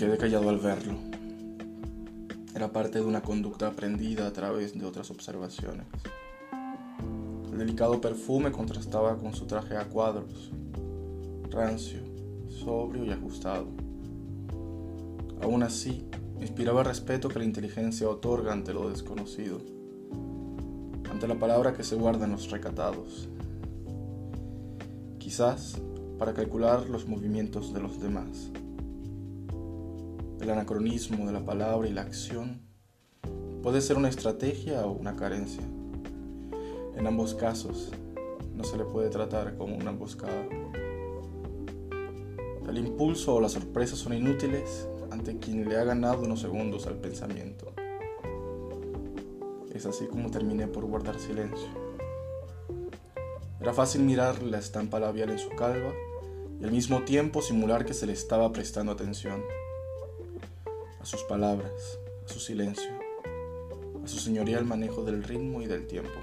quedé callado al verlo. Era parte de una conducta aprendida a través de otras observaciones. El delicado perfume contrastaba con su traje a cuadros, rancio, sobrio y ajustado. Aún así, inspiraba respeto que la inteligencia otorga ante lo desconocido, ante la palabra que se guarda en los recatados. Quizás para calcular los movimientos de los demás. El anacronismo de la palabra y la acción puede ser una estrategia o una carencia. En ambos casos, no se le puede tratar como una emboscada. El impulso o la sorpresa son inútiles ante quien le ha ganado unos segundos al pensamiento. Es así como terminé por guardar silencio. Era fácil mirar la estampa labial en su calva y al mismo tiempo simular que se le estaba prestando atención sus palabras, a su silencio, a su señorial manejo del ritmo y del tiempo.